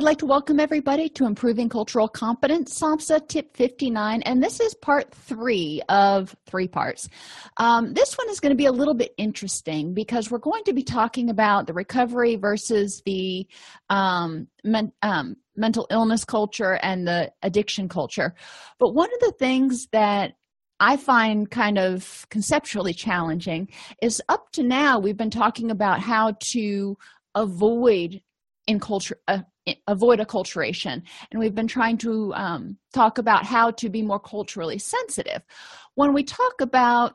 I'd like to welcome everybody to Improving Cultural Competence, SAMHSA Tip 59, and this is part three of three parts. Um, this one is going to be a little bit interesting because we're going to be talking about the recovery versus the um, men, um, mental illness culture and the addiction culture. But one of the things that I find kind of conceptually challenging is up to now we've been talking about how to avoid in culture uh, avoid acculturation and we've been trying to um, talk about how to be more culturally sensitive when we talk about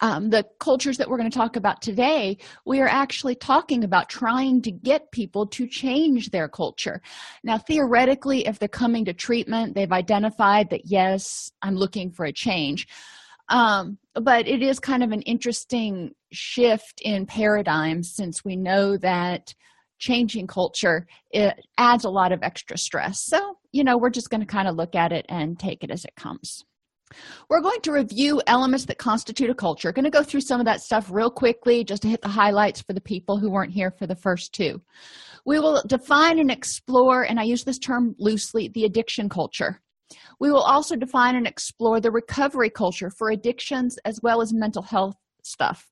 um, the cultures that we're going to talk about today, we are actually talking about trying to get people to change their culture. Now, theoretically, if they're coming to treatment, they've identified that, yes, I'm looking for a change. Um, but it is kind of an interesting shift in paradigm since we know that changing culture it adds a lot of extra stress. So you know we're just going to kind of look at it and take it as it comes. We're going to review elements that constitute a culture. Going to go through some of that stuff real quickly just to hit the highlights for the people who weren't here for the first two. We will define and explore and i use this term loosely the addiction culture. We will also define and explore the recovery culture for addictions as well as mental health stuff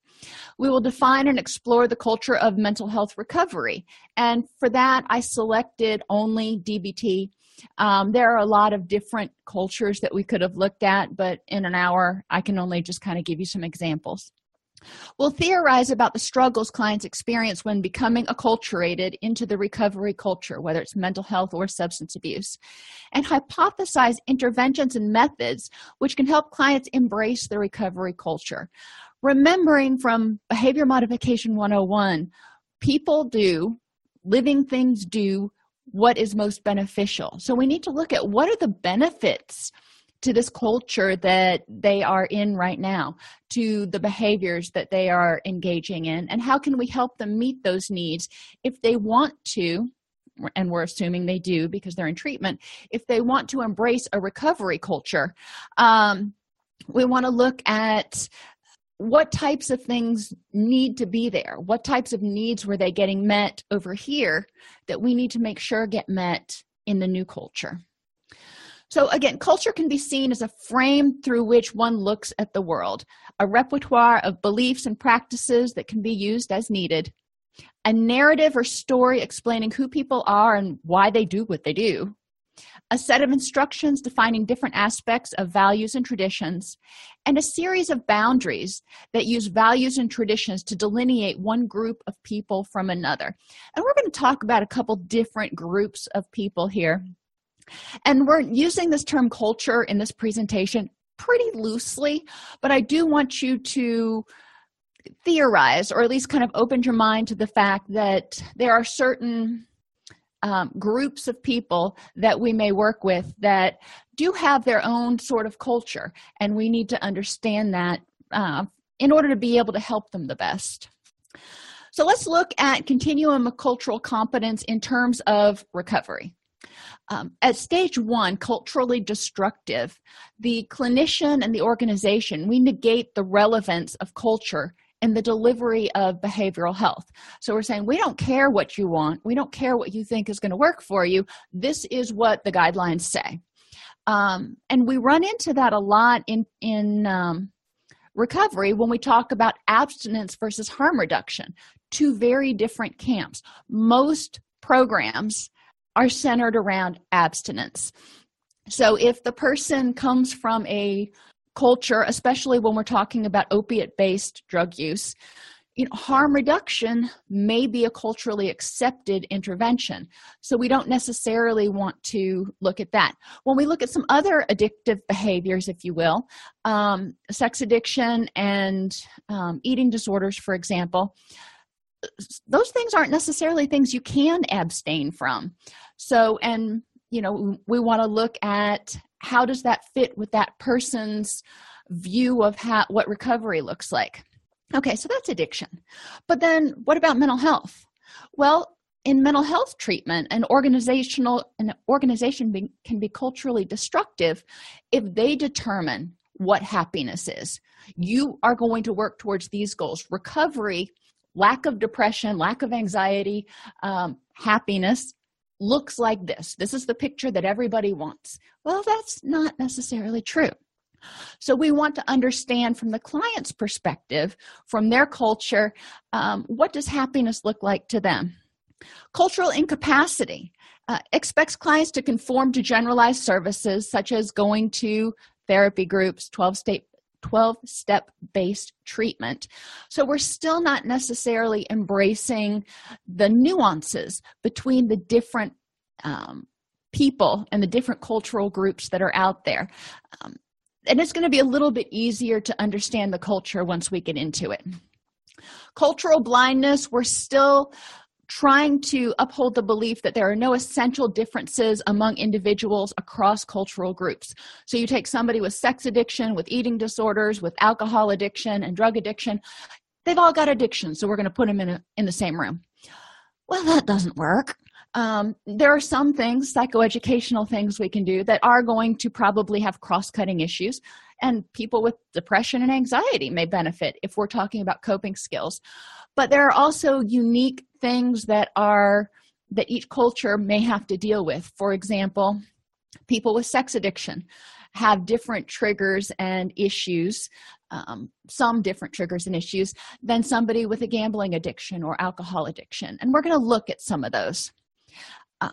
we will define and explore the culture of mental health recovery. And for that, I selected only DBT. Um, there are a lot of different cultures that we could have looked at, but in an hour, I can only just kind of give you some examples. We'll theorize about the struggles clients experience when becoming acculturated into the recovery culture, whether it's mental health or substance abuse, and hypothesize interventions and methods which can help clients embrace the recovery culture. Remembering from behavior modification 101 people do living things do what is most beneficial. So we need to look at what are the benefits to this culture that they are in right now to the behaviors that they are engaging in and how can we help them meet those needs if they want to and we're assuming they do because they're in treatment if they want to embrace a recovery culture. Um, we want to look at what types of things need to be there what types of needs were they getting met over here that we need to make sure get met in the new culture so again culture can be seen as a frame through which one looks at the world a repertoire of beliefs and practices that can be used as needed a narrative or story explaining who people are and why they do what they do a set of instructions defining different aspects of values and traditions, and a series of boundaries that use values and traditions to delineate one group of people from another. And we're going to talk about a couple different groups of people here. And we're using this term culture in this presentation pretty loosely, but I do want you to theorize or at least kind of open your mind to the fact that there are certain um, groups of people that we may work with that do have their own sort of culture, and we need to understand that uh, in order to be able to help them the best. So let's look at continuum of cultural competence in terms of recovery. Um, at stage one, culturally destructive, the clinician and the organization, we negate the relevance of culture in the delivery of behavioral health. So we're saying we don't care what you want, we don't care what you think is going to work for you. This is what the guidelines say. Um, and we run into that a lot in in um, recovery when we talk about abstinence versus harm reduction two very different camps most programs are centered around abstinence So, if the person comes from a culture, especially when we're talking about opiate based drug use, you know, harm reduction may be a culturally accepted intervention. So we don't necessarily want to look at that. When we look at some other addictive behaviors, if you will, um, sex addiction and um, eating disorders, for example, those things aren't necessarily things you can abstain from. So, and, you know, we want to look at how does that fit with that person's view of how, what recovery looks like Okay, so that's addiction. But then what about mental health? Well, in mental health treatment, an organizational an organization be, can be culturally destructive if they determine what happiness is. You are going to work towards these goals. Recovery, lack of depression, lack of anxiety, um, happiness looks like this. This is the picture that everybody wants. Well, that's not necessarily true. So, we want to understand from the client's perspective, from their culture, um, what does happiness look like to them? Cultural incapacity uh, expects clients to conform to generalized services such as going to therapy groups, 12 state 12 step based treatment. So we're still not necessarily embracing the nuances between the different um, people and the different cultural groups that are out there. Um, and it's going to be a little bit easier to understand the culture once we get into it. Cultural blindness, we're still trying to uphold the belief that there are no essential differences among individuals across cultural groups. So you take somebody with sex addiction, with eating disorders, with alcohol addiction and drug addiction, they've all got addiction, so we're going to put them in a, in the same room. Well, that doesn't work um, there are some things psychoeducational things we can do that are going to probably have cross-cutting issues and people with depression and anxiety may benefit if we're talking about coping skills. But there are also unique things that are that each culture may have to deal with. For example people with sex addiction have different triggers and issues um, some different triggers and issues than somebody with a gambling addiction or alcohol addiction and we're going to look at some of those uh,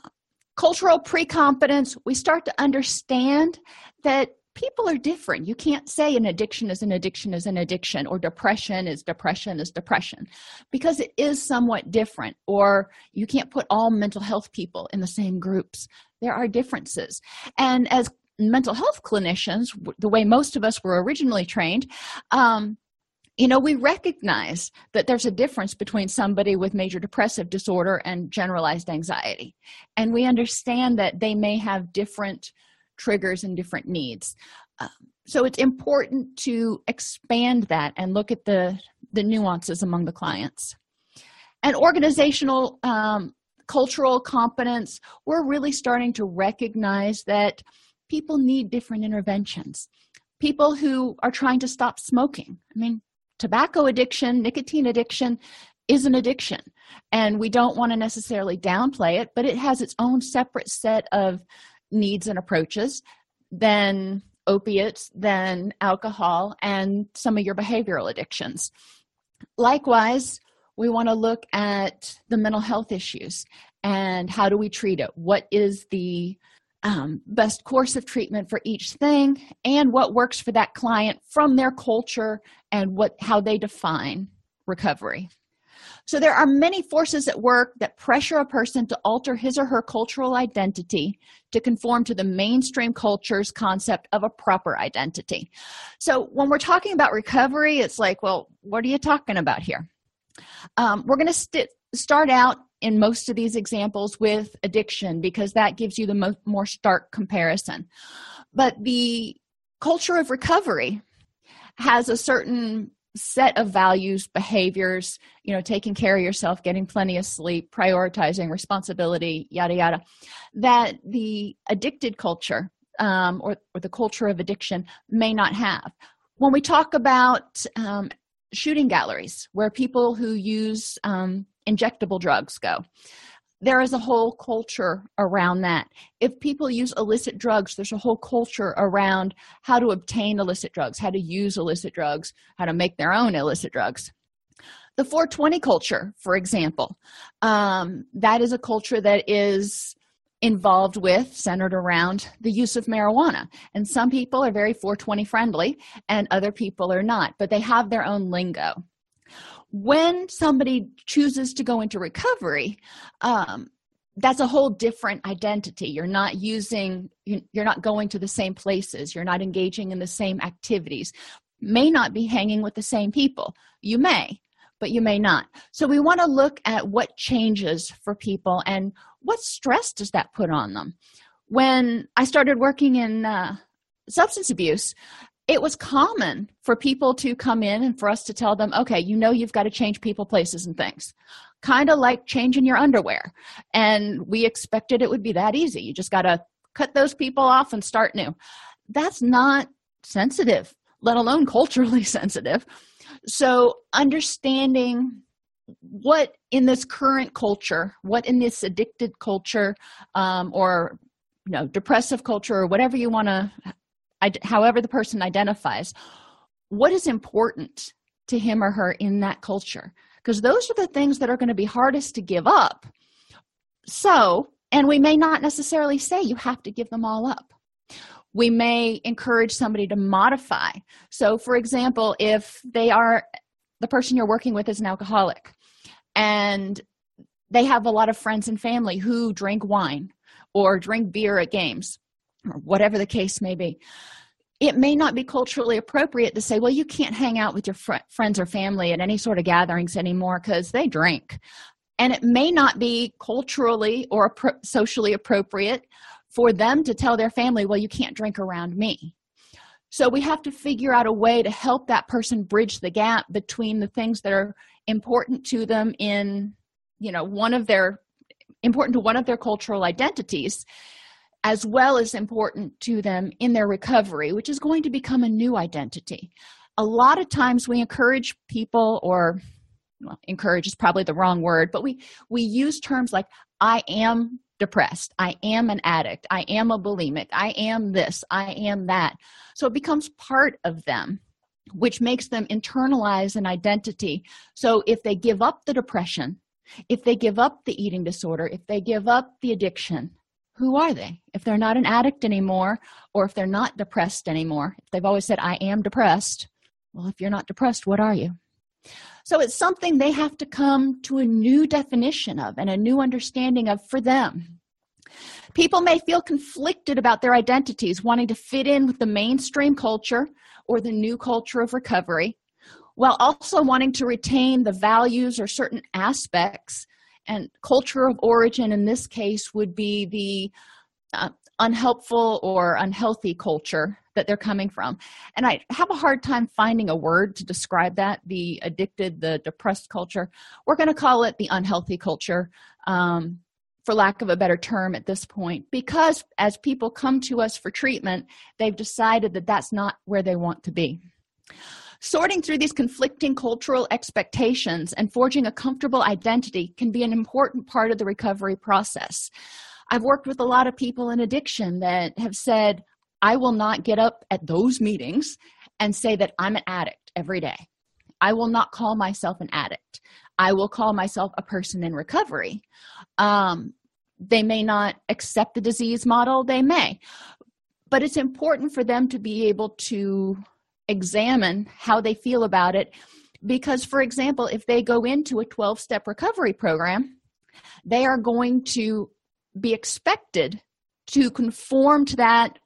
cultural precompetence, we start to understand that people are different. You can't say an addiction is an addiction is an addiction, or depression is depression is depression, because it is somewhat different. Or you can't put all mental health people in the same groups. There are differences. And as mental health clinicians, the way most of us were originally trained, um, you know we recognize that there's a difference between somebody with major depressive disorder and generalized anxiety. And we understand that they may have different triggers and different needs. Um, so it's important to expand that and look at the the nuances among the clients. And organizational um, cultural competence we're really starting to recognize that people need different interventions. People who are trying to stop smoking. I mean tobacco addiction, nicotine addiction is an addiction. And we don't want to necessarily downplay it, but it has its own separate set of needs and approaches than opiates, than alcohol, and some of your behavioral addictions. Likewise, we want to look at the mental health issues and how do we treat it? What is the um, best course of treatment for each thing and what works for that client from their culture and what how they define recovery. So there are many forces at work that pressure a person to alter his or her cultural identity to conform to the mainstream culture's concept of a proper identity. So when we're talking about recovery it's like well what are you talking about here? Um, we're going to st- start out in most of these examples with addiction because that gives you the mo- more stark comparison. But the culture of recovery has a certain set of values, behaviors, you know, taking care of yourself, getting plenty of sleep, prioritizing responsibility, yada, yada, that the addicted culture um, or, or the culture of addiction may not have. When we talk about um, shooting galleries where people who use um, injectable drugs go. There is a whole culture around that. If people use illicit drugs there's a whole culture around how to obtain illicit drugs how to use illicit drugs how to make their own illicit drugs. The 420 culture for example um, that is a culture that is involved with centered around the use of marijuana. And some people are very 420 friendly and other people are not but they have their own lingo when somebody chooses to go into recovery um, that's a whole different identity. You're not using you're not going to the same places. You're not engaging in the same activities. May not be hanging with the same people. You may but you may not. So we want to look at what changes for people and what stress does that put on them. When i started working in uh, substance abuse it was common for people to come in and for us to tell them okay you know you've got to change people places and things. Kind of like changing your underwear. And we expected it would be that easy. You just got to cut those people off and start new. That's not sensitive let alone culturally sensitive. So understanding what in this current culture what in this addicted culture um, or you know depressive culture or whatever you want to however the person identifies what is important to him or her in that culture? Because those are the things that are going to be hardest to give up. So and we may not necessarily say you have to give them all up. We may encourage somebody to modify. So for example if they are the person you're working with is an alcoholic and they have a lot of friends and family who drink wine or drink beer at games or whatever the case may be it may not be culturally appropriate to say well you can't hang out with your fr- friends or family at any sort of gatherings anymore because they drink and it may not be culturally or socially appropriate for them to tell their family, well, you can't drink around me. So we have to figure out a way to help that person bridge the gap between the things that are important to them in, you know, one of their important to one of their cultural identities as well as important to them in their recovery, which is going to become a new identity. A lot of times we encourage people or well, encourage is probably the wrong word, but we we use terms like I am depressed. I am an addict. I am a bulimic. I am this. I am that. So it becomes part of them which makes them internalize an identity. So if they give up the depression if they give up the eating disorder if they give up the addiction who are they if they're not an addict anymore or if they're not depressed anymore if they've always said i am depressed well if you're not depressed what are you so it's something they have to come to a new definition of and a new understanding of for them. People may feel conflicted about their identities, wanting to fit in with the mainstream culture or the new culture of recovery, while also wanting to retain the values or certain aspects. And culture of origin in this case would be the uh, unhelpful or unhealthy culture that they're coming from. And I have a hard time finding a word to describe that the addicted, the depressed culture. We're going to call it the unhealthy culture. Um, for lack of a better term at this point, because as people come to us for treatment, they've decided that that's not where they want to be. Sorting through these conflicting cultural expectations and forging a comfortable identity can be an important part of the recovery process. I've worked with a lot of people in addiction that have said, I will not get up at those meetings and say that I'm an addict every day. I will not call myself an addict. I will call myself a person in recovery. Um, they may not accept the disease model, they may. But it's important for them to be able to examine how they feel about it. Because, for example, if they go into a 12 step recovery program, they are going to be expected to conform to that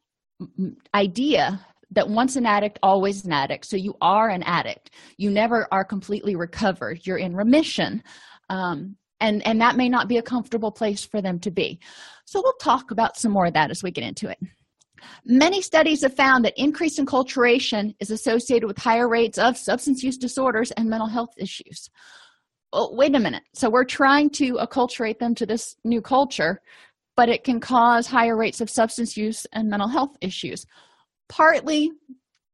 idea that once an addict always an addict. So you are an addict. You never are completely recovered. You're in remission. Um, and and that may not be a comfortable place for them to be. So we'll talk about some more of that as we get into it many studies have found that increase in enculturation is associated with higher rates of substance use disorders and mental health issues. Well, wait a minute. So we're trying to acculturate them to this new culture but it can cause higher rates of substance use and mental health issues. Partly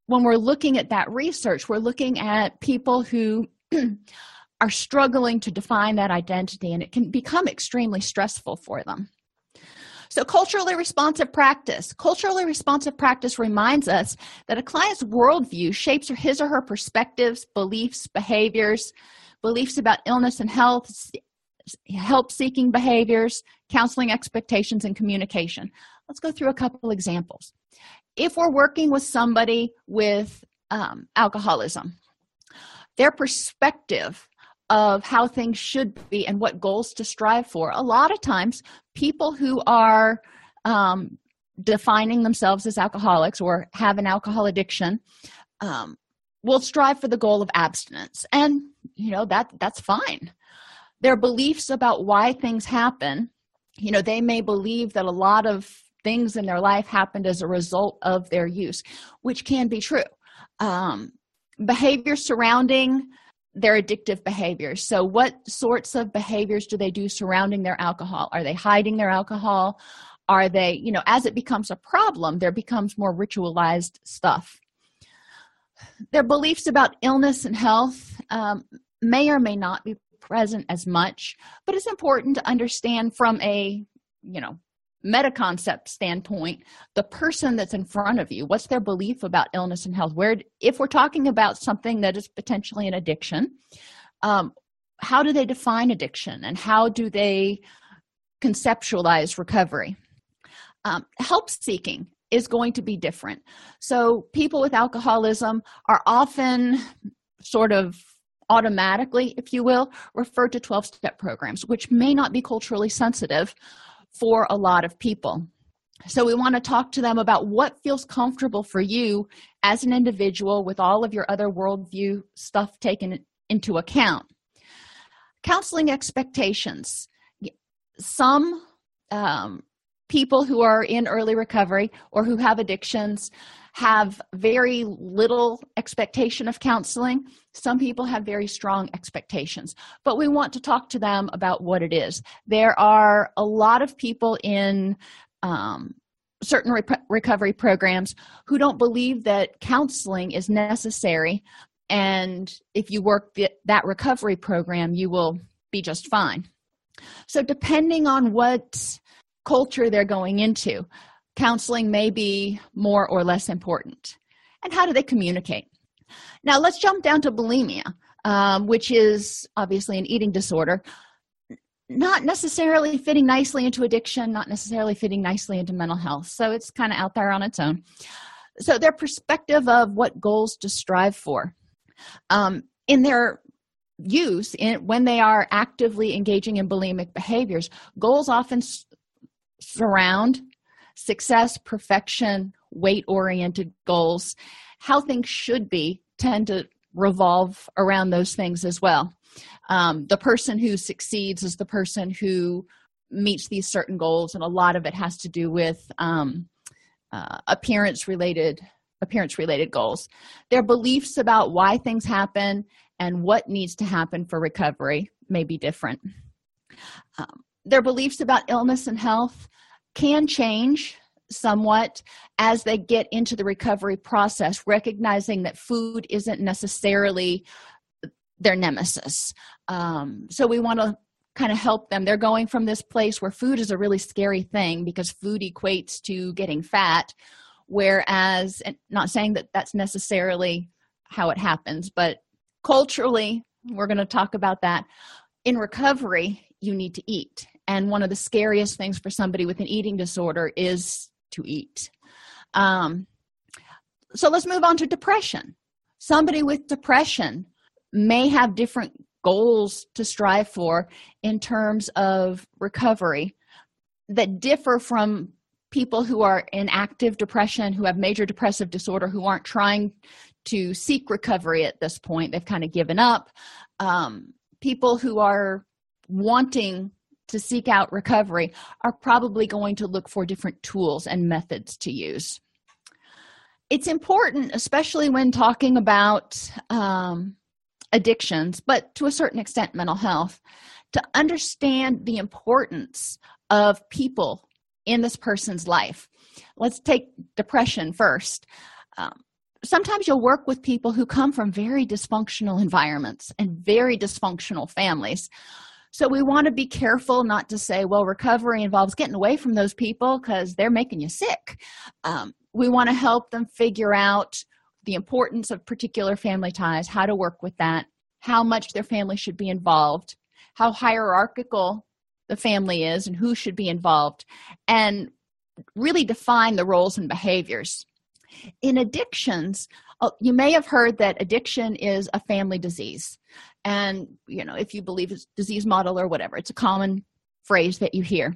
when we're looking at that research we're looking at people who are struggling to define that identity and it can become extremely stressful for them so, culturally responsive practice. Culturally responsive practice reminds us that a client's worldview shapes his or her perspectives, beliefs, behaviors, beliefs about illness and health, help seeking behaviors, counseling expectations, and communication. Let's go through a couple examples. If we're working with somebody with um, alcoholism, their perspective of how things should be and what goals to strive for, a lot of times people who are um, defining themselves as alcoholics or have an alcohol addiction um, will strive for the goal of abstinence. And you know that that's fine. Their beliefs about why things happen you know they may believe that a lot of things in their life happened as a result of their use which can be true. Um, behavior surrounding their addictive behaviors. So what sorts of behaviors do they do surrounding their alcohol? Are they hiding their alcohol? Are they you know as it becomes a problem there becomes more ritualized stuff. Their beliefs about illness and health um, may or may not be present as much but it's important to understand from a you know meta concept standpoint the person that's in front of you what's their belief about illness and health where if we're talking about something that is potentially an addiction um, how do they define addiction and how do they conceptualize recovery um, help seeking is going to be different. So, people with alcoholism are often sort of automatically, if you will, referred to 12 step programs, which may not be culturally sensitive for a lot of people. So, we want to talk to them about what feels comfortable for you as an individual with all of your other worldview stuff taken into account. Counseling expectations. Some um, people who are in early recovery or who have addictions have very little expectation of counseling. Some people have very strong expectations, but we want to talk to them about what it is. There are a lot of people in um, certain re- recovery programs who don't believe that counseling is necessary, and if you work that recovery program, you will be just fine. So, depending on what culture they're going into. Counseling may be more or less important. And how do they communicate? Now, let's jump down to bulimia, um, which is obviously an eating disorder, not necessarily fitting nicely into addiction, not necessarily fitting nicely into mental health. So it's kind of out there on its own. So, their perspective of what goals to strive for. Um, in their use in when they are actively engaging in bulimic behaviors goals often surround success, perfection, weight oriented goals, how things should be tend to revolve around those things as well. Um, the person who succeeds is the person who meets these certain goals, and a lot of it has to do with um, uh, appearance related appearance related goals. Their beliefs about why things happen and what needs to happen for recovery may be different. Um, their beliefs about illness and health can change somewhat as they get into the recovery process, recognizing that food isn't necessarily their nemesis. Um, so we want to kind of help them. They're going from this place where food is a really scary thing because food equates to getting fat, whereas, not saying that that's necessarily how it happens, but culturally, we're going to talk about that. In recovery, you need to eat and one of the scariest things for somebody with an eating disorder is to eat. Um, so let's move on to depression. Somebody with depression may have different goals to strive for in terms of recovery that differ from people who are in active depression who have major depressive disorder who aren't trying to seek recovery at this point. They've kind of given up. Um, people who are wanting to seek out recovery are probably going to look for different tools and methods to use. It's important, especially when talking about um, addictions, but to a certain extent, mental health, to understand the importance of people in this person's life. Let's take depression first. Um, sometimes you'll work with people who come from very dysfunctional environments and very dysfunctional families so we want to be careful not to say, well, recovery involves getting away from those people because they're making you sick. Um, we want to help them figure out the importance of particular family ties, how to work with that, how much their family should be involved, how hierarchical the family is and who should be involved and really define the roles and behaviors in addictions uh, you may have heard that addiction is a family disease and you know if you believe it's disease model or whatever it's a common phrase that you hear.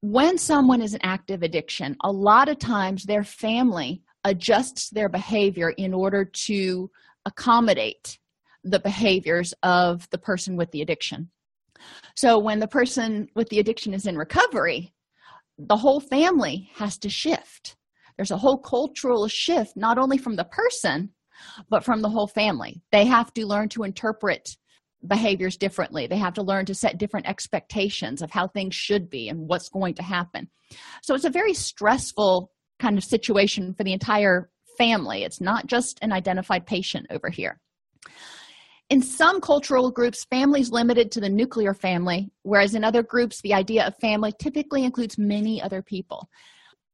When someone is an active addiction a lot of times their family adjusts their behavior in order to accommodate the behaviors of the person with the addiction. So when the person with the addiction is in recovery the whole family has to shift. There's a whole cultural shift not only from the person but from the whole family. They have to learn to interpret behaviors differently. They have to learn to set different expectations of how things should be and what's going to happen. So it's a very stressful kind of situation for the entire family. It's not just an identified patient over here. In some cultural groups family is limited to the nuclear family whereas in other groups the idea of family typically includes many other people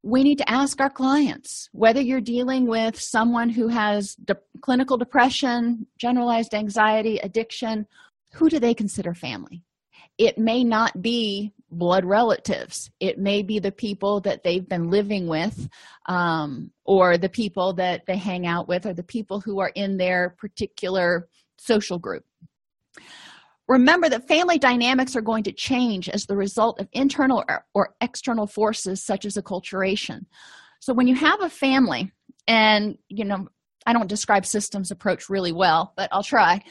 we need to ask our clients whether you're dealing with someone who has de- clinical depression, generalized anxiety, addiction, who do they consider family? It may not be blood relatives, it may be the people that they've been living with, um, or the people that they hang out with, or the people who are in their particular social group. Remember that family dynamics are going to change as the result of internal or, external forces such as acculturation. So when you have a family, and you know, I don't describe systems approach really well, but I'll try.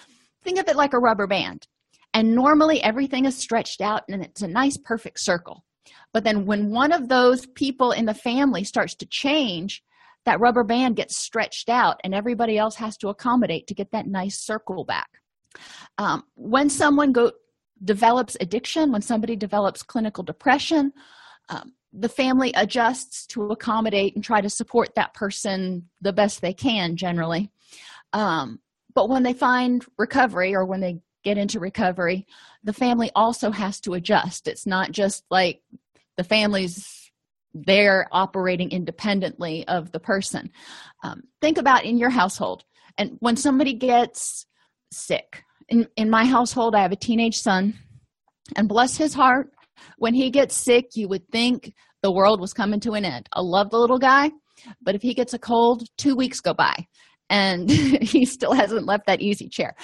Think of it like a rubber band. And normally everything is stretched out and it's a nice perfect circle. But then when one of those people in the family starts to change, that rubber band gets stretched out and everybody else has to accommodate to get that nice circle back um, when someone go develops addiction when somebody develops clinical depression um, the family adjusts to accommodate and try to support that person the best they can generally. Um, but when they find recovery or when they get into recovery the family also has to adjust. It's not just like the family's they're operating independently of the person. Um, think about in your household and when somebody gets sick. In in my household i have a teenage son and bless his heart when he gets sick you would think the world was coming to an end. I love the little guy but if he gets a cold two weeks go by and he still hasn't left that easy chair.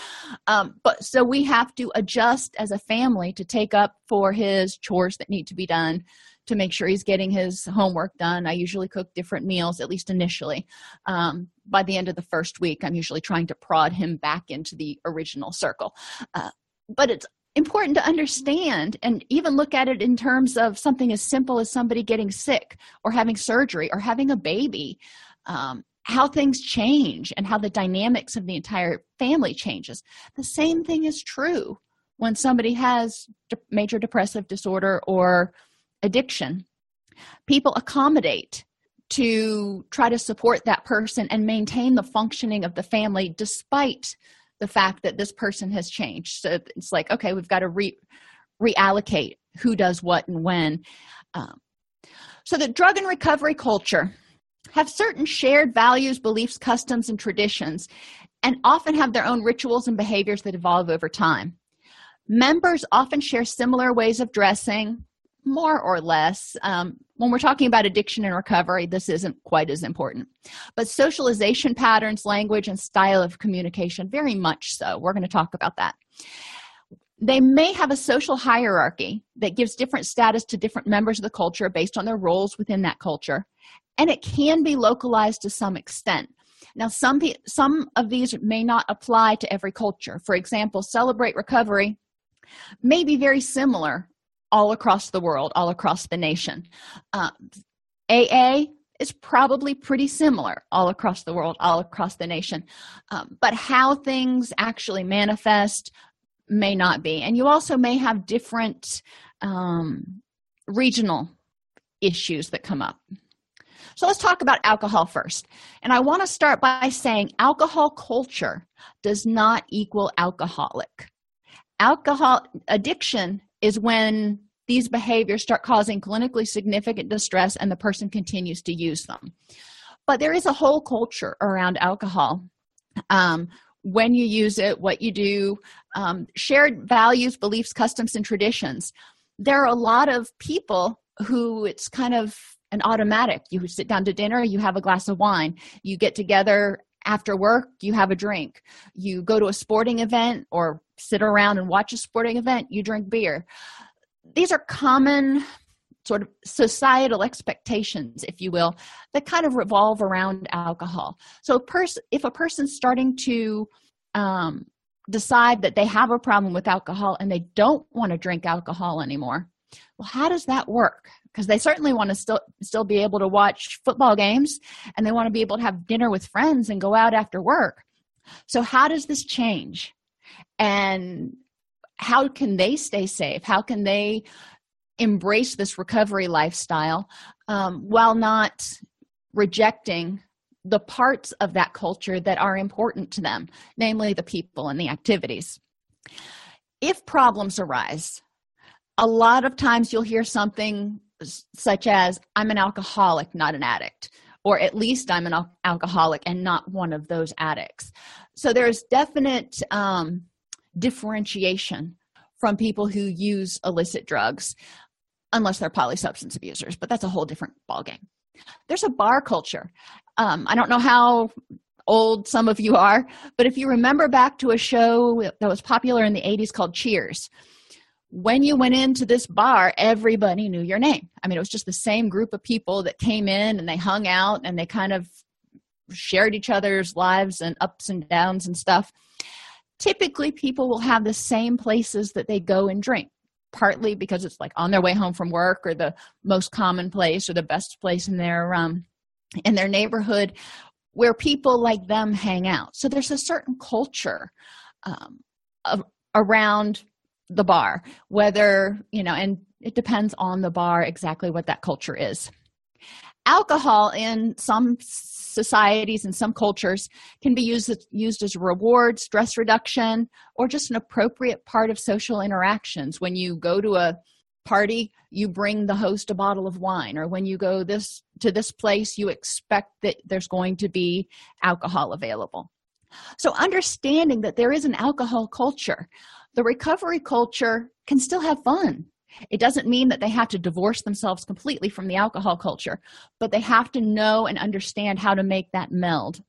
Um, but so we have to adjust as a family to take up for his chores that need to be done to make sure he's getting his homework done. I usually cook different meals, at least initially. Um, by the end of the first week, I'm usually trying to prod him back into the original circle. Uh, but it's important to understand and even look at it in terms of something as simple as somebody getting sick or having surgery or having a baby. Um, how things change and how the dynamics of the entire family changes. The same thing is true when somebody has major depressive disorder or addiction. People accommodate to try to support that person and maintain the functioning of the family despite the fact that this person has changed. So it's like okay we've got to re- reallocate who does what and when. Um, so the drug and recovery culture have certain shared values beliefs customs and traditions and often have their own rituals and behaviors that evolve over time. Members often share similar ways of dressing more or less um, when we're talking about addiction and recovery this isn't quite as important. But socialization patterns language and style of communication very much so. We're going to talk about that. They may have a social hierarchy that gives different status to different members of the culture based on their roles within that culture and it can be localized to some extent. Now some some of these may not apply to every culture. For example celebrate recovery may be very similar all across the world, all across the nation. Uh, AA is probably pretty similar all across the world, all across the nation. Um, but how things actually manifest may not be. And you also may have different um, regional issues that come up. So let's talk about alcohol first. And I want to start by saying alcohol culture does not equal alcoholic. Alcohol addiction is when these behaviors start causing clinically significant distress and the person continues to use them. But there is a whole culture around alcohol. Um, when you use it what you do um, shared values beliefs customs and traditions. There are a lot of people who it's kind of an automatic. You sit down to dinner you have a glass of wine you get together after work you have a drink. You go to a sporting event or sit around and watch a sporting event you drink beer. These are common sort of societal expectations if you will that kind of revolve around alcohol. So a person if a person's starting to um, decide that they have a problem with alcohol and they don't want to drink alcohol anymore well how does that work because they certainly want to still still be able to watch football games and they want to be able to have dinner with friends and go out after work. So how does this change? And how can they stay safe? How can they embrace this recovery lifestyle um, while not rejecting the parts of that culture that are important to them, namely the people and the activities. If problems arise, a lot of times you'll hear something such as, I'm an alcoholic, not an addict, or at least I'm an al- alcoholic and not one of those addicts. So there's definite um, differentiation from people who use illicit drugs, unless they're polysubstance abusers, but that's a whole different ballgame. There's a bar culture. Um, I don't know how old some of you are, but if you remember back to a show that was popular in the 80s called Cheers, when you went into this bar, everybody knew your name. I mean, it was just the same group of people that came in and they hung out and they kind of shared each other's lives and ups and downs and stuff. Typically, people will have the same places that they go and drink partly because it's like on their way home from work or the most common place or the best place in their um in their neighborhood where people like them hang out so there's a certain culture um, of, around the bar whether you know and it depends on the bar exactly what that culture is. Alcohol in some societies and some cultures can be used used as a reward stress reduction or just an appropriate part of social interactions. When you go to a party you bring the host a bottle of wine or when you go this to this place you expect that there's going to be alcohol available so understanding that there is an alcohol culture the recovery culture can still have fun it doesn't mean that they have to divorce themselves completely from the alcohol culture, but they have to know and understand how to make that meld.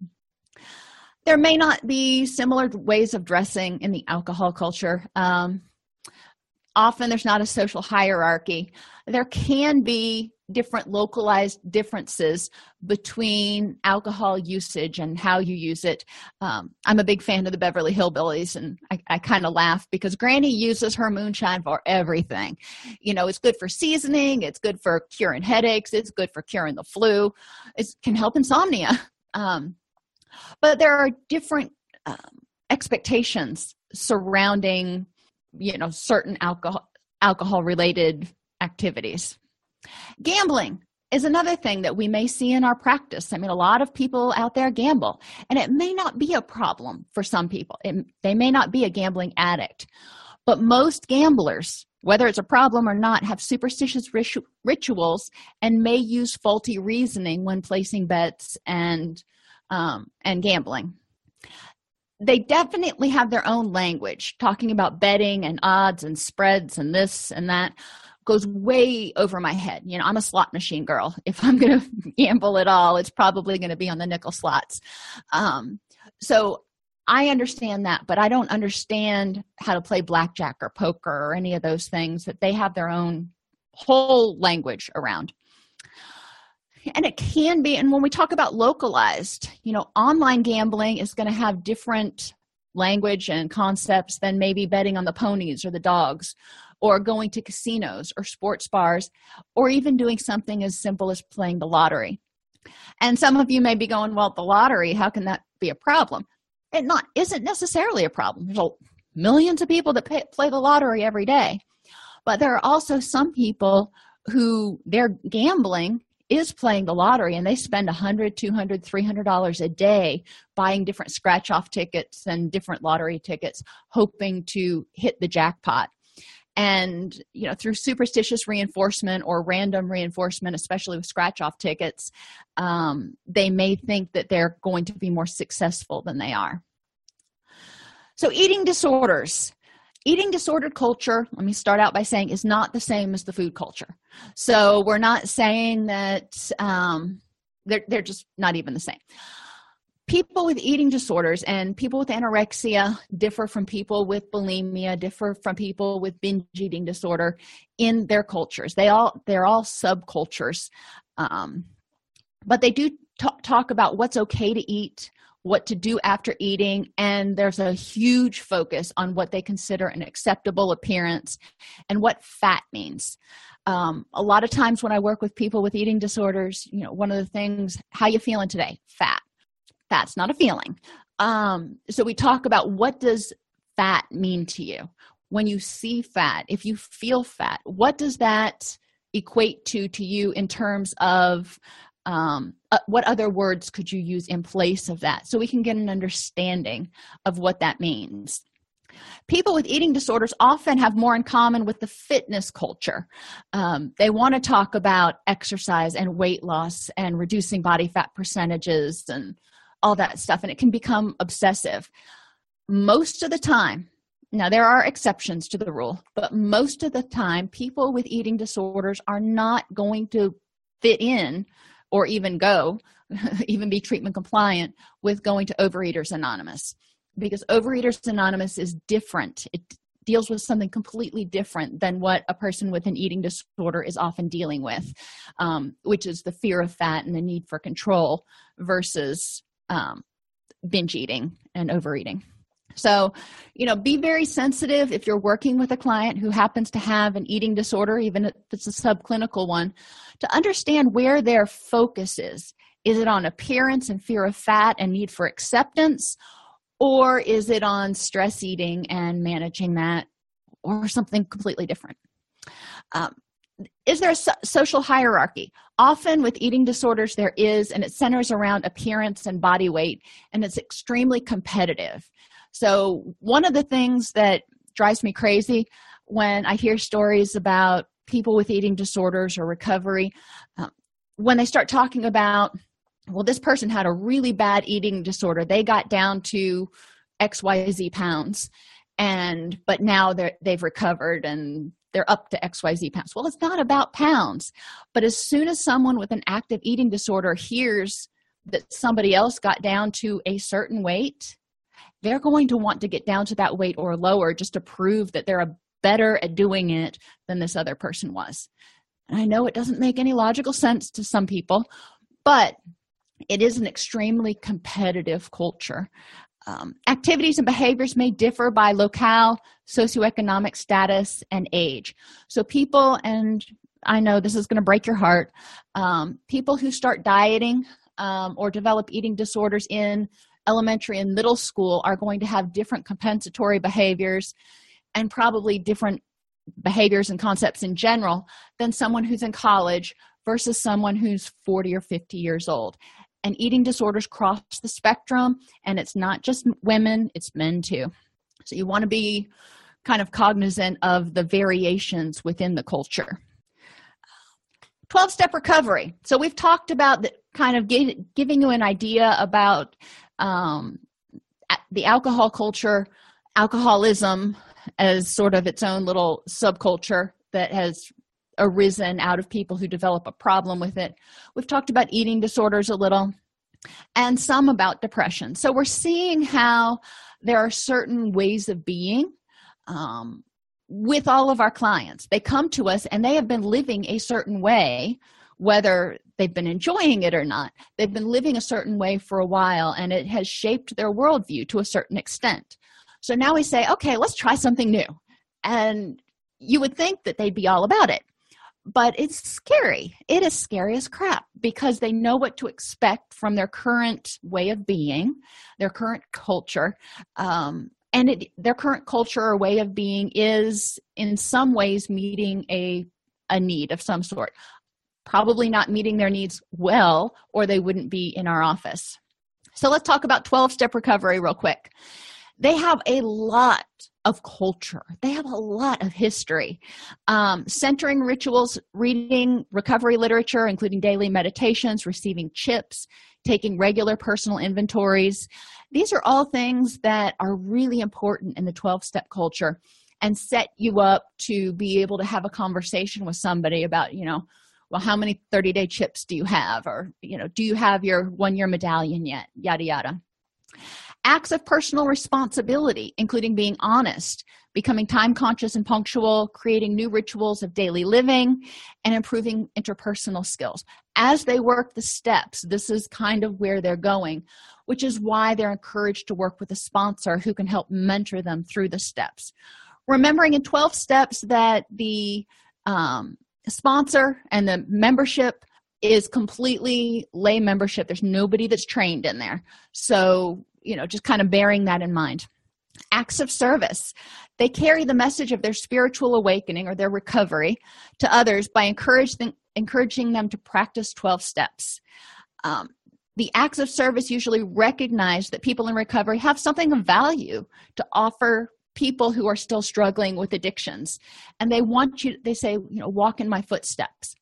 There may not be similar ways of dressing in the alcohol culture. Um, often there's not a social hierarchy. There can be different localized differences between alcohol usage and how you use it. Um, I'm a big fan of the Beverly Hillbillies, and I, I kind of laugh because Granny uses her moonshine for everything. You know, it's good for seasoning, it's good for curing headaches, it's good for curing the flu, it can help insomnia. Um, but there are different um, expectations surrounding, you know, certain alcohol alcohol related activities Gambling is another thing that we may see in our practice. I mean, a lot of people out there gamble, and it may not be a problem for some people. It, they may not be a gambling addict, but most gamblers, whether it's a problem or not, have superstitious ritu- rituals and may use faulty reasoning when placing bets and um, and gambling. They definitely have their own language, talking about betting and odds and spreads and this and that goes way over my head. You know, I'm a slot machine girl. If I'm going to gamble at all, it's probably going to be on the nickel slots. Um, so I understand that, but I don't understand how to play blackjack or poker or any of those things that they have their own whole language around. And it can be, and when we talk about localized, you know, online gambling is going to have different language and concepts than maybe betting on the ponies or the dogs or going to casinos or sports bars or even doing something as simple as playing the lottery. And some of you may be going well the lottery how can that be a problem? It not isn't necessarily a problem. There's millions of people that pay, play the lottery every day. But there are also some people who their gambling is playing the lottery and they spend 100 200 300 dollars a day buying different scratch off tickets and different lottery tickets hoping to hit the jackpot. And you know through superstitious reinforcement or random reinforcement especially with scratch off tickets um, they may think that they're going to be more successful than they are. So eating disorders eating disordered culture let me start out by saying is not the same as the food culture. So we're not saying that um, they're, they're just not even the same. People with eating disorders and people with anorexia differ from people with bulimia differ from people with binge eating disorder in their cultures. They all they're all subcultures. Um, but they do t- talk about what's okay to eat what to do after eating and there's a huge focus on what they consider an acceptable appearance and what fat means. Um, a lot of times when i work with people with eating disorders you know one of the things how you feeling today? Fat. Fat's not a feeling. Um, so we talk about what does fat mean to you? When you see fat if you feel fat what does that equate to to you in terms of um, uh, what other words could you use in place of that? So we can get an understanding of what that means. People with eating disorders often have more in common with the fitness culture. Um, they want to talk about exercise and weight loss and reducing body fat percentages and all that stuff and it can become obsessive. Most of the time now there are exceptions to the rule but most of the time people with eating disorders are not going to fit in or even go even be treatment compliant with going to overeaters anonymous. Because overeaters anonymous is different. It deals with something completely different than what a person with an eating disorder is often dealing with um, which is the fear of fat and the need for control versus um, binge eating and overeating so you know be very sensitive if you're working with a client who happens to have an eating disorder even if it's a subclinical one to understand where their focus is. Is it on appearance and fear of fat and need for acceptance or is it on stress eating and managing that or something completely different? Um, is there a so- social hierarchy? Often with eating disorders there is and it centers around appearance and body weight and it's extremely competitive so one of the things that drives me crazy when i hear stories about people with eating disorders or recovery um, when they start talking about well this person had a really bad eating disorder. They got down to xyz pounds and but now they're they've recovered and they're up to xyz pounds. Well it's not about pounds but as soon as someone with an active eating disorder hears that somebody else got down to a certain weight they're going to want to get down to that weight or lower just to prove that they're a better at doing it than this other person was. And i know it doesn't make any logical sense to some people but it is an extremely competitive culture. Um, activities and behaviors may differ by locale socioeconomic status and age. So people and i know this is going to break your heart um, people who start dieting um, or develop eating disorders in elementary and middle school are going to have different compensatory behaviors and probably different behaviors and concepts in general than someone who's in college versus someone who's 40 or 50 years old. And eating disorders cross the spectrum and it's not just women it's men too. So you want to be kind of cognizant of the variations within the culture. 12 step recovery. So we've talked about kind of giving you an idea about um, the alcohol culture alcoholism as sort of its own little subculture that has arisen out of people who develop a problem with it. We've talked about eating disorders a little and some about depression. So we're seeing how there are certain ways of being um, with all of our clients. They come to us and they have been living a certain way, whether they've been enjoying it or not. They've been living a certain way for a while and it has shaped their worldview to a certain extent. So now we say, okay, let's try something new. And you would think that they'd be all about it. But it's scary. It is scary as crap because they know what to expect from their current way of being, their current culture. Um, and it, their current culture or way of being is, in some ways, meeting a, a need of some sort. Probably not meeting their needs well, or they wouldn't be in our office. So let's talk about 12 step recovery real quick. They have a lot of culture. They have a lot of history. Um, centering rituals reading recovery literature including daily meditations receiving chips taking regular personal inventories. These are all things that are really important in the 12 step culture and set you up to be able to have a conversation with somebody about you know well how many 30 day chips do you have? Or you know do you have your one year medallion yet? Yada yada. Acts of personal responsibility including being honest becoming time conscious and punctual creating new rituals of daily living and improving interpersonal skills. As they work the steps this is kind of where they're going which is why they're encouraged to work with a sponsor who can help mentor them through the steps. Remembering in 12 steps that the um, sponsor and the membership is completely lay membership. There's nobody that's trained in there. So you know just kind of bearing that in mind. Acts of service. They carry the message of their spiritual awakening or their recovery to others by encouraging encouraging them to practice 12 steps. Um, the acts of service usually recognize that people in recovery have something of value to offer people who are still struggling with addictions and they want you they say you know walk in my footsteps.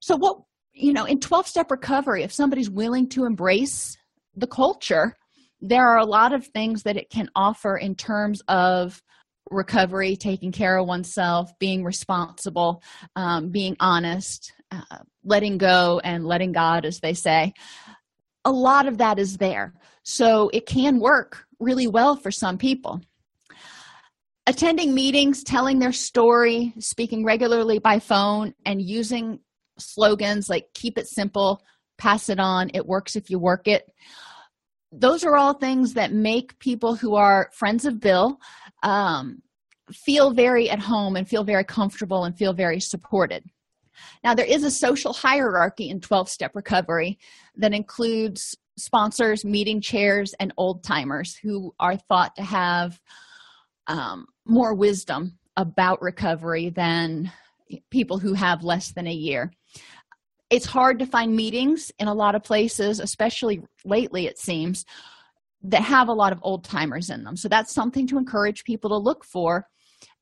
So what you know in 12 step recovery if somebody's willing to embrace the culture there are a lot of things that it can offer in terms of recovery taking care of oneself being responsible um, being honest uh, letting go and letting god as they say. A lot of that is there. So it can work really well for some people attending meetings telling their story speaking regularly by phone and using slogans like keep it simple pass it on it works if you work it. Those are all things that make people who are friends of bill um, feel very at home and feel very comfortable and feel very supported. Now there is a social hierarchy in 12 step recovery that includes sponsors meeting chairs and old timers who are thought to have um, more wisdom about recovery than people who have less than a year. It's hard to find meetings in a lot of places especially lately it seems that have a lot of old timers in them. So that's something to encourage people to look for.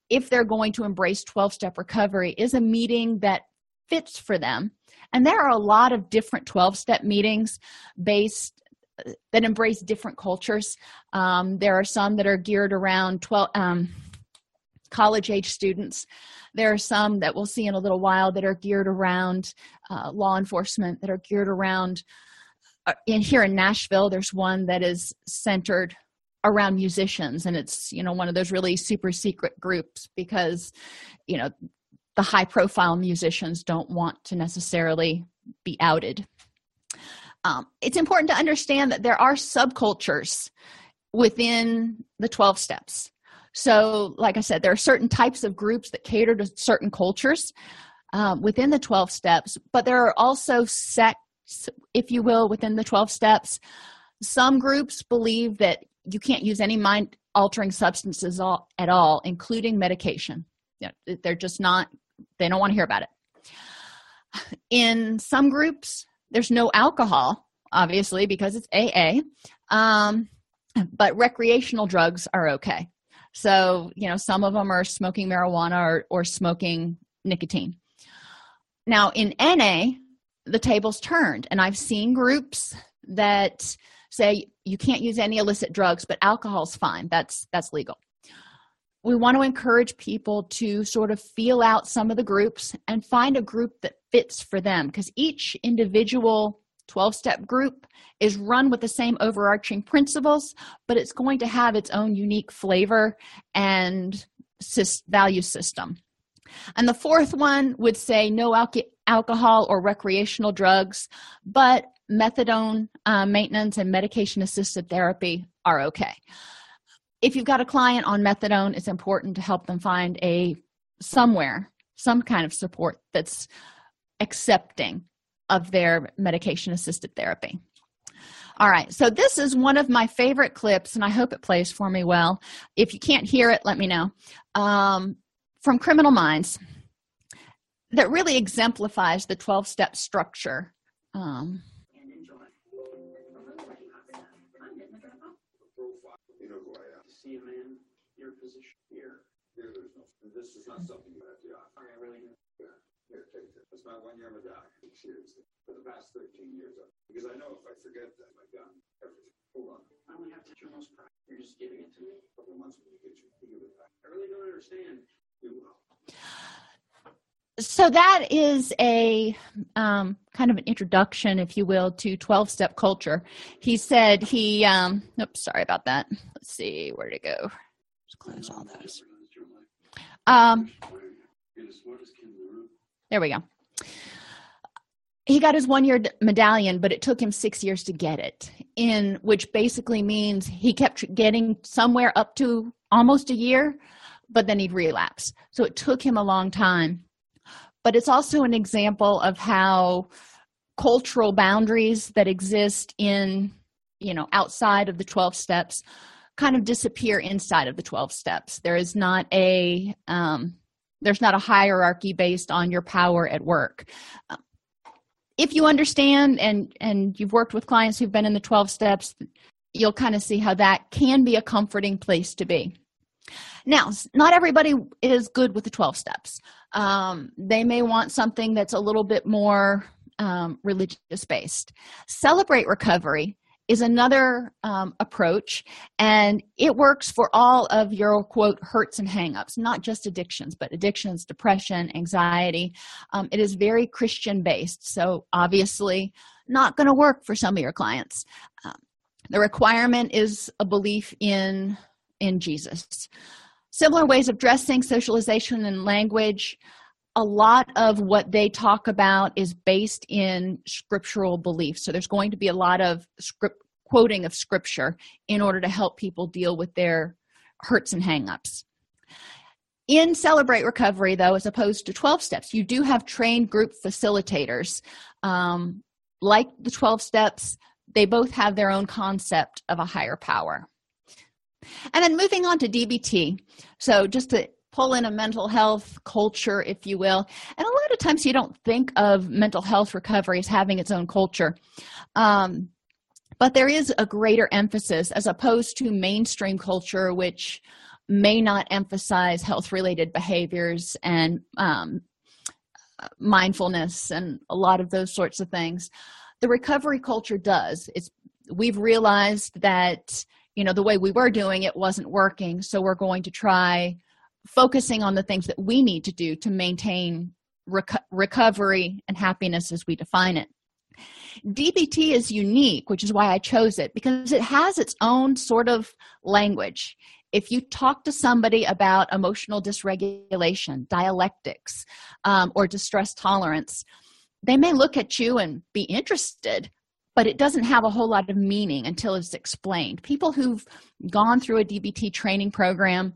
If they're going to embrace 12 step recovery is a meeting that fits for them. And there are a lot of different 12 step meetings based that embrace different cultures. Um, there are some that are geared around 12 um, college age students. There are some that we'll see in a little while that are geared around uh, law enforcement that are geared around uh, in here in nashville there's one that is centered around musicians and it's you know one of those really super secret groups because you know the high profile musicians don't want to necessarily be outed. Um, it's important to understand that there are subcultures within the 12 steps so like i said there are certain types of groups that cater to certain cultures um, within the 12 steps but there are also sects if you will within the 12 steps. Some groups believe that you can't use any mind altering substances all, at all including medication. You know, they're just not they don't want to hear about it. In some groups there's no alcohol obviously because it's aa um, but recreational drugs are okay so you know some of them are smoking marijuana or, or smoking nicotine. Now in na the tables turned and i've seen groups that say you can't use any illicit drugs but alcohol's fine. That's that's legal. We want to encourage people to sort of feel out some of the groups and find a group that fits for them because each individual 12 step group is run with the same overarching principles but it's going to have its own unique flavor and value system. And the fourth one would say no al- alcohol or recreational drugs but methadone uh, maintenance and medication assisted therapy are okay. If you've got a client on methadone it's important to help them find a somewhere some kind of support that's accepting of their medication assisted therapy. All right so this is one of my favorite clips and i hope it plays for me well. If you can't hear it let me know. Um, from criminal minds that really exemplifies the 12 step structure um, this is not something you have to. Okay, really good. Here, here, take this. That's my one year medallion. Seriously. For the past thirteen years. Because I know if I forget that, my gun, everything. Hold on. I only have to your most pride. You're just giving it to me. A couple of months when you get your, you give it back. I really don't understand. You will. so that is a um, kind of an introduction if you will to 12 step culture he said he um oops sorry about that let's see where to go Let's close all those um there we go. He got his one year medallion but it took him six years to get it in which basically means he kept getting somewhere up to almost a year but then he'd relapse. So it took him a long time. But it's also an example of how cultural boundaries that exist in you know outside of the 12 steps kind of disappear inside of the 12 steps. There is not a um, there's not a hierarchy based on your power at work. If you understand and and you've worked with clients who've been in the 12 steps you'll kind of see how that can be a comforting place to be. Now not everybody is good with the 12 steps. Um, they may want something that's a little bit more um, religious based celebrate recovery is another um, approach and it works for all of your quote hurts and hangups not just addictions but addictions depression anxiety. Um, it is very christian based so obviously not going to work for some of your clients. Um, the requirement is a belief in in jesus. Similar ways of dressing socialization and language a lot of what they talk about is based in scriptural beliefs. So there's going to be a lot of script quoting of scripture in order to help people deal with their hurts and hangups. In celebrate recovery though as opposed to 12 steps you do have trained group facilitators. Um, like the 12 steps they both have their own concept of a higher power. And then moving on to DBT. So, just to pull in a mental health culture, if you will. And a lot of times you don't think of mental health recovery as having its own culture. Um, but there is a greater emphasis as opposed to mainstream culture, which may not emphasize health related behaviors and um, mindfulness and a lot of those sorts of things. The recovery culture does. It's we've realized that you know the way we were doing it wasn't working so we're going to try focusing on the things that we need to do to maintain reco- recovery and happiness as we define it dbt is unique which is why i chose it because it has its own sort of language if you talk to somebody about emotional dysregulation dialectics um, or distress tolerance they may look at you and be interested but it doesn't have a whole lot of meaning until it's explained. People who've gone through a DBT training program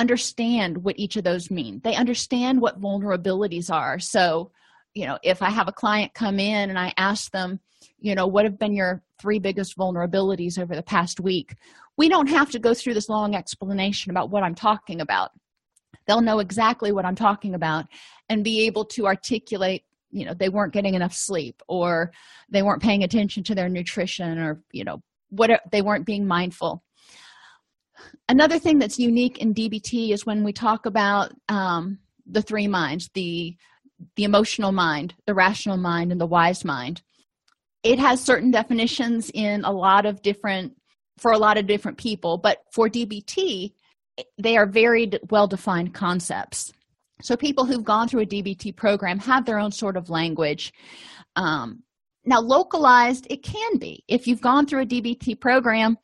understand what each of those mean. They understand what vulnerabilities are. So, you know, if I have a client come in and I ask them, you know, what have been your three biggest vulnerabilities over the past week? We don't have to go through this long explanation about what I'm talking about. They'll know exactly what I'm talking about and be able to articulate you know they weren't getting enough sleep or they weren't paying attention to their nutrition or you know what they weren't being mindful another thing that's unique in dbt is when we talk about um, the three minds the the emotional mind the rational mind and the wise mind. It has certain definitions in a lot of different for a lot of different people but for dbt they are very well defined concepts. So people who've gone through a dbt program have their own sort of language. Um, now localized it can be. If you've gone through a dbt program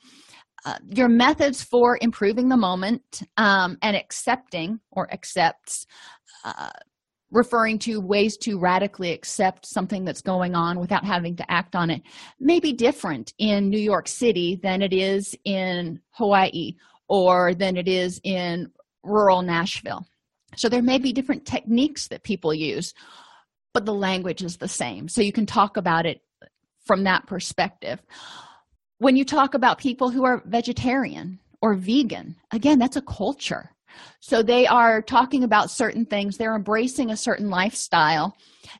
uh, your methods for improving the moment um, and accepting or accepts uh, referring to ways to radically accept something that's going on without having to act on it may be different in new york city than it is in hawaii or than it is in rural nashville so there may be different techniques that people use, but the language is the same. So you can talk about it from that perspective. When you talk about people who are vegetarian or vegan, again, that's a culture. So they are talking about certain things, they're embracing a certain lifestyle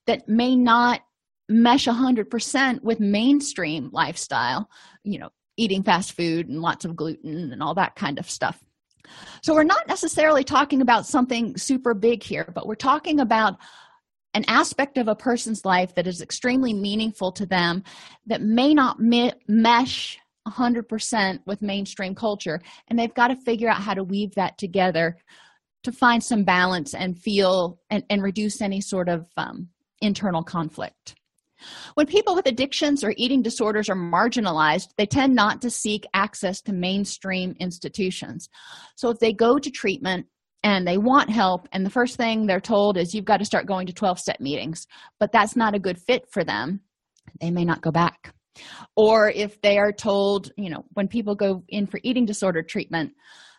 that may not mesh 100% with mainstream lifestyle, you know, eating fast food and lots of gluten and all that kind of stuff. So, we're not necessarily talking about something super big here, but we're talking about an aspect of a person's life that is extremely meaningful to them that may not me- mesh 100% with mainstream culture. And they've got to figure out how to weave that together to find some balance and feel and, and reduce any sort of um, internal conflict. When people with addictions or eating disorders are marginalized, they tend not to seek access to mainstream institutions. So if they go to treatment and they want help, and the first thing they're told is you've got to start going to 12 step meetings, but that's not a good fit for them, they may not go back. Or if they are told, you know, when people go in for eating disorder treatment,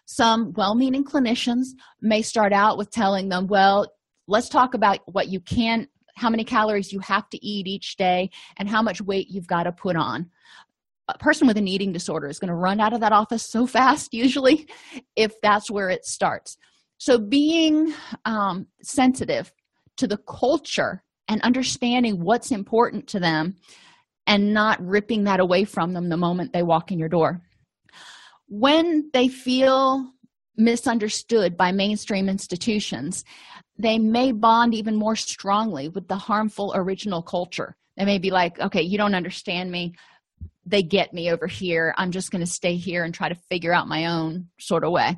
some well meaning clinicians may start out with telling them, well, let's talk about what you can how many calories you have to eat each day and how much weight you've got to put on. A person with an eating disorder is going to run out of that office so fast usually if that's where it starts so being um, sensitive to the culture and understanding what's important to them and not ripping that away from them the moment they walk in your door when they feel misunderstood by mainstream institutions they may bond even more strongly with the harmful original culture. They may be like, okay, you don't understand me. They get me over here. I'm just going to stay here and try to figure out my own sort of way.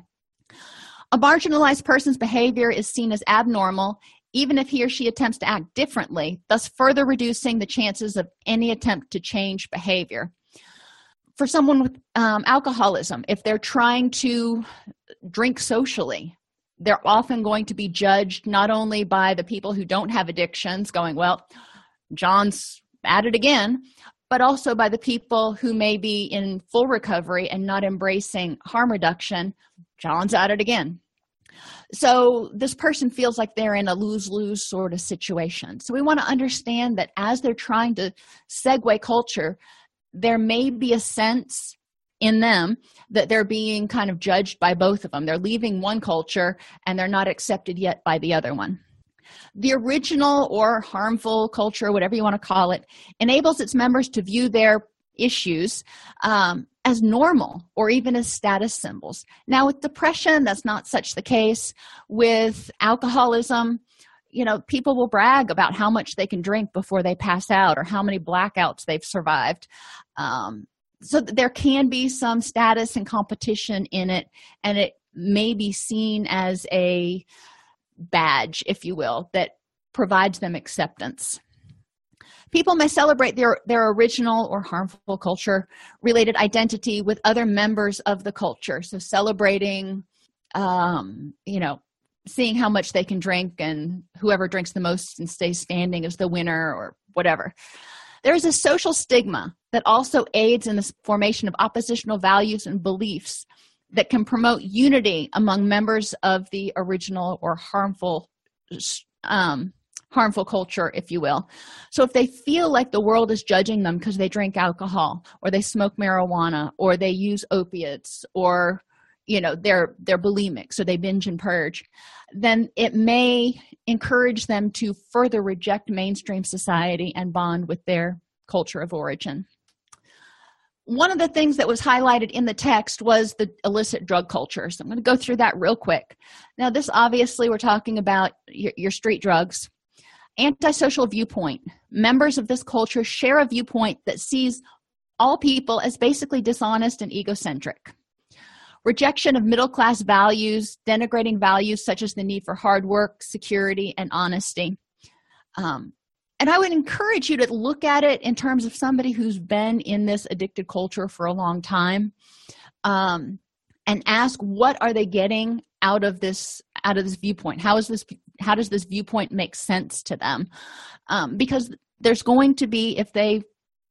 A marginalized person's behavior is seen as abnormal, even if he or she attempts to act differently, thus further reducing the chances of any attempt to change behavior. For someone with um, alcoholism, if they're trying to drink socially, they're often going to be judged not only by the people who don't have addictions, going, well, John's at it again, but also by the people who may be in full recovery and not embracing harm reduction. John's at it again. So this person feels like they're in a lose lose sort of situation. So we want to understand that as they're trying to segue culture, there may be a sense in them that they're being kind of judged by both of them. They're leaving one culture and they're not accepted yet by the other one. The original or harmful culture, whatever you want to call it, enables its members to view their issues um, as normal or even as status symbols. Now, with depression, that's not such the case. With alcoholism, you know, people will brag about how much they can drink before they pass out or how many blackouts they've survived. Um, so there can be some status and competition in it and it may be seen as a badge if you will that provides them acceptance people may celebrate their their original or harmful culture related identity with other members of the culture. So celebrating um you know seeing how much they can drink and whoever drinks the most and stays standing is the winner or whatever. There is a social stigma that also aids in the formation of oppositional values and beliefs that can promote unity among members of the original or harmful um, harmful culture if you will. So if they feel like the world is judging them because they drink alcohol or they smoke marijuana or they use opiates or you know they're they're bulimic so they binge and purge then it may encourage them to further reject mainstream society and bond with their culture of origin. One of the things that was highlighted in the text was the illicit drug culture. So i'm going to go through that real quick. Now this obviously we're talking about your, your street drugs antisocial viewpoint. Members of this culture share a viewpoint that sees all people as basically dishonest and egocentric. Rejection of middle class values, denigrating values such as the need for hard work, security, and honesty. Um, and I would encourage you to look at it in terms of somebody who's been in this addicted culture for a long time um, and ask what are they getting out of this out of this viewpoint? How is this how does this viewpoint make sense to them? Um, because there's going to be if they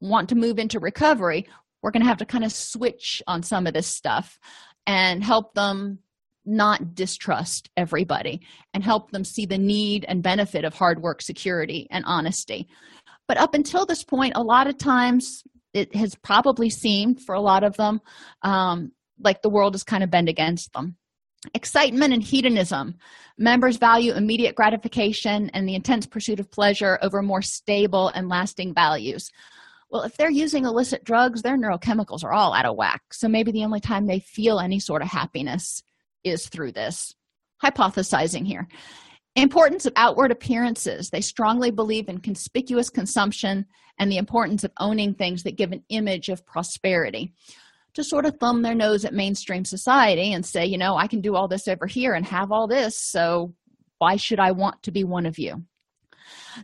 want to move into recovery we're going to have to kind of switch on some of this stuff and help them not distrust everybody and help them see the need and benefit of hard work security and honesty. But up until this point a lot of times it has probably seemed for a lot of them um, like the world is kind of bent against them excitement and hedonism. Members value immediate gratification and the intense pursuit of pleasure over more stable and lasting values. Well if they're using illicit drugs their neurochemicals are all out of whack. So maybe the only time they feel any sort of happiness is through this. Hypothesizing here. Importance of outward appearances. They strongly believe in conspicuous consumption and the importance of owning things that give an image of prosperity to sort of thumb their nose at mainstream society and say you know i can do all this over here and have all this so why should i want to be one of you?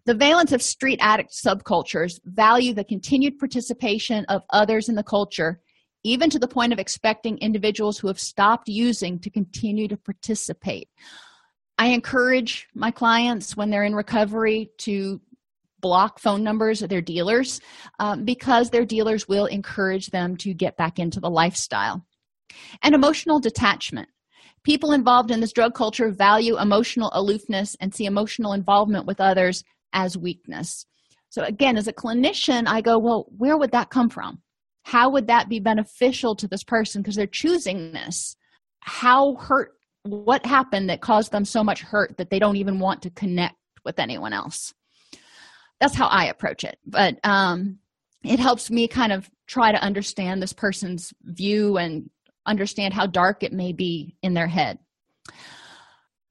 The valence of street addict subcultures value the continued participation of others in the culture even to the point of expecting individuals who have stopped using to continue to participate. I encourage my clients when they're in recovery to block phone numbers of their dealers um, because their dealers will encourage them to get back into the lifestyle. And emotional detachment. People involved in this drug culture value emotional aloofness and see emotional involvement with others as weakness. So, again, as a clinician, I go, well, where would that come from? How would that be beneficial to this person because they're choosing this? How hurt what happened that caused them so much hurt that they don't even want to connect with anyone else that's how i approach it. But um it helps me kind of try to understand this person's view and understand how dark it may be in their head.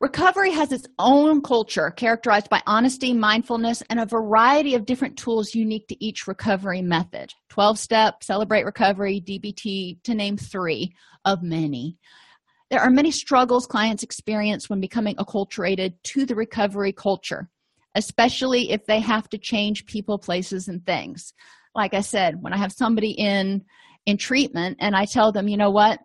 Recovery has its own culture characterized by honesty mindfulness and a variety of different tools unique to each recovery method. 12 step celebrate recovery dbt to name three of many. There are many struggles clients experience when becoming acculturated to the recovery culture, especially if they have to change people, places, and things. Like I said, when I have somebody in in treatment and I tell them, you know what,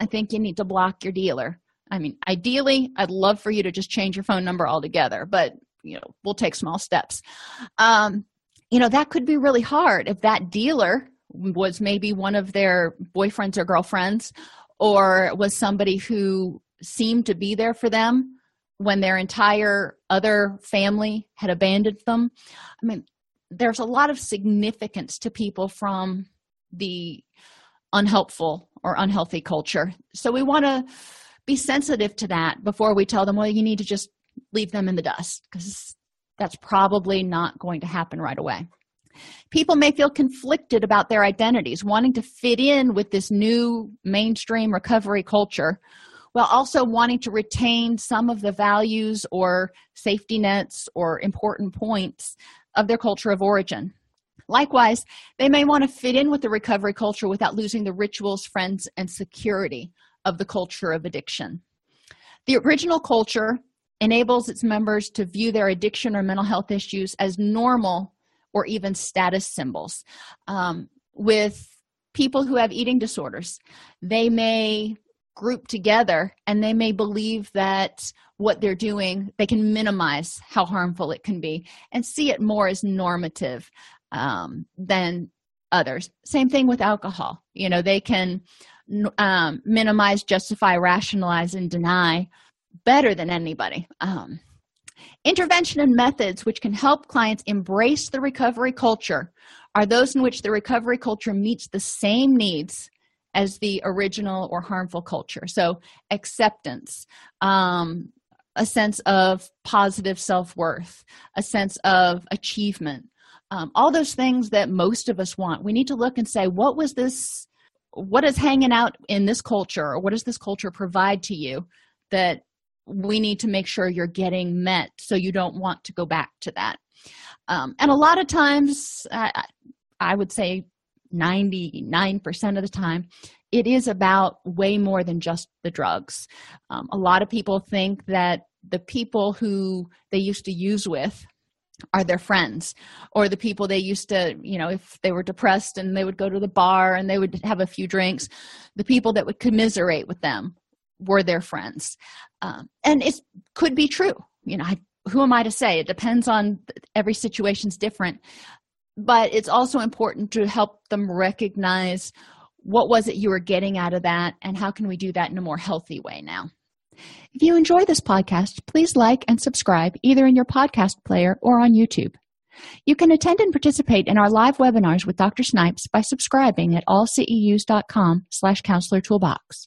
I think you need to block your dealer. I mean, ideally, I'd love for you to just change your phone number altogether, but you know, we'll take small steps. Um, you know, that could be really hard if that dealer was maybe one of their boyfriends or girlfriends or was somebody who seemed to be there for them when their entire other family had abandoned them. I mean there's a lot of significance to people from the unhelpful or unhealthy culture. So we want to be sensitive to that before we tell them well you need to just leave them in the dust because that's probably not going to happen right away. People may feel conflicted about their identities, wanting to fit in with this new mainstream recovery culture, while also wanting to retain some of the values or safety nets or important points of their culture of origin. Likewise, they may want to fit in with the recovery culture without losing the rituals, friends, and security of the culture of addiction. The original culture enables its members to view their addiction or mental health issues as normal or even status symbols. Um, with people who have eating disorders, they may group together and they may believe that what they're doing, they can minimize how harmful it can be and see it more as normative um, than others. Same thing with alcohol. You know, they can um, minimize, justify, rationalize, and deny better than anybody. Um, Intervention and methods which can help clients embrace the recovery culture are those in which the recovery culture meets the same needs as the original or harmful culture. So, acceptance, um, a sense of positive self worth, a sense of achievement, um, all those things that most of us want. We need to look and say, what was this? What is hanging out in this culture, or what does this culture provide to you that we need to make sure you're getting met so you don't want to go back to that um, and a lot of times I, I would say 99% of the time it is about way more than just the drugs. Um, a lot of people think that the people who they used to use with are their friends or the people they used to you know if they were depressed and they would go to the bar and they would have a few drinks the people that would commiserate with them were their friends. Um, and it could be true. You know I, who am i to say? It depends on every situation's different but it's also important to help them recognize what was it you were getting out of that and how can we do that in a more healthy way now. If you enjoy this podcast please like and subscribe either in your podcast player or on youtube. You can attend and participate in our live webinars with dr snipes by subscribing at allceus.com slash counselor toolbox